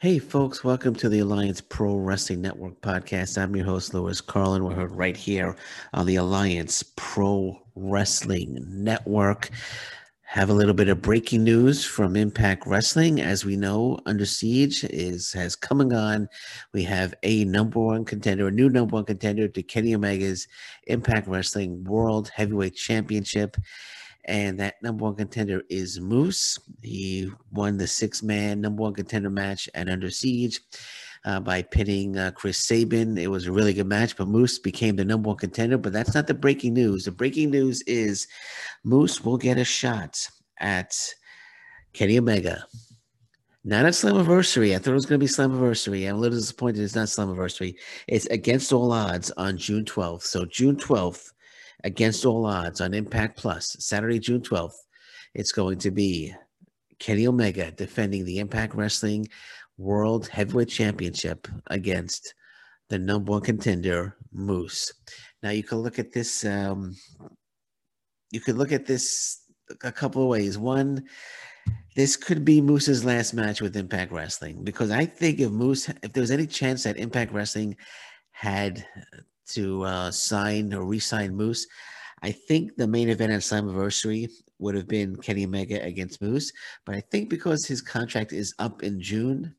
Hey, folks, welcome to the Alliance Pro Wrestling Network podcast. I'm your host, Lewis Carlin. We're heard right here on the Alliance Pro Wrestling Network. Have a little bit of breaking news from Impact Wrestling. As we know, Under Siege is has come and gone. We have a number one contender, a new number one contender to Kenny Omega's Impact Wrestling World Heavyweight Championship and that number one contender is Moose. He won the six man number one contender match at Under Siege. Uh, by pinning uh, Chris Sabin. It was a really good match, but Moose became the number one contender. But that's not the breaking news. The breaking news is Moose will get a shot at Kenny Omega. Not at Slammiversary. I thought it was going to be Slammiversary. I'm a little disappointed it's not Slammiversary. It's against all odds on June 12th. So June 12th, against all odds on Impact Plus, Saturday, June 12th. It's going to be Kenny Omega defending the Impact Wrestling World Heavyweight Championship against the number one contender, Moose. Now you can look at this. Um, you could look at this a couple of ways. One, this could be Moose's last match with Impact Wrestling because I think if Moose, if there was any chance that Impact Wrestling had to uh, sign or re-sign Moose. I think the main event at Slammiversary would have been Kenny Omega against Moose, but I think because his contract is up in June,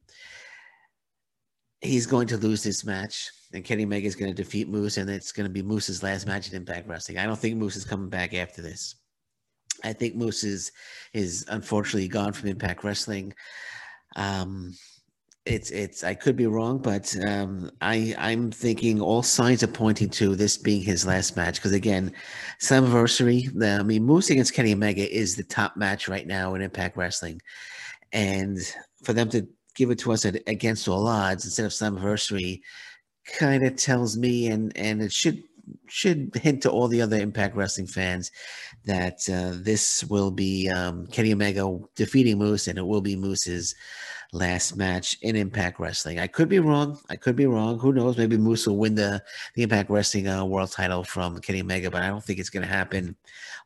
he's going to lose this match, and Kenny Omega is going to defeat Moose, and it's going to be Moose's last match in Impact Wrestling. I don't think Moose is coming back after this. I think Moose is is unfortunately gone from Impact Wrestling. Um, it's it's I could be wrong, but um, I I'm thinking all signs are pointing to this being his last match because again, Slammiversary. I mean, Moose against Kenny Omega is the top match right now in Impact Wrestling, and for them to give it to us at, against all odds instead of Slammiversary, kind of tells me, and and it should should hint to all the other Impact Wrestling fans that uh, this will be um, Kenny Omega defeating Moose, and it will be Moose's last match in Impact Wrestling. I could be wrong. I could be wrong. Who knows? Maybe Moose will win the, the Impact Wrestling uh, World Title from Kenny Omega, but I don't think it's going to happen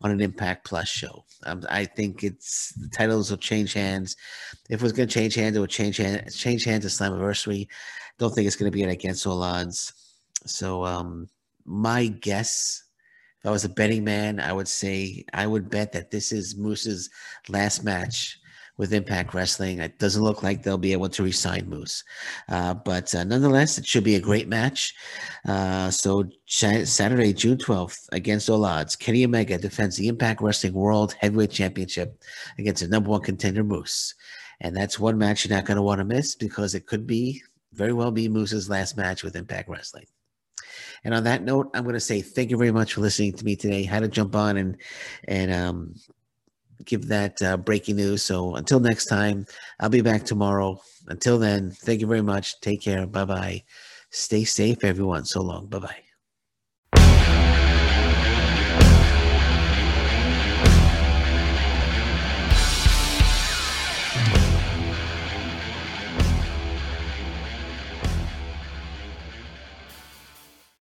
on an Impact Plus show. Um, I think it's the titles will change hands. If it was going to change hands, it would change hands. Change hands at Slammiversary. Don't think it's going to be an against all odds. So um, my guess if I was a betting man, I would say I would bet that this is Moose's last match with Impact Wrestling. It doesn't look like they'll be able to resign Moose. Uh, but uh, nonetheless, it should be a great match. Uh, so Saturday, June 12th, against all odds, Kenny Omega defends the Impact Wrestling World Heavyweight Championship against the number one contender, Moose. And that's one match you're not going to want to miss because it could be, very well be Moose's last match with Impact Wrestling. And on that note, I'm going to say thank you very much for listening to me today. Had to jump on and and um, give that uh, breaking news. So until next time, I'll be back tomorrow. Until then, thank you very much. Take care. Bye bye. Stay safe, everyone. So long. Bye bye.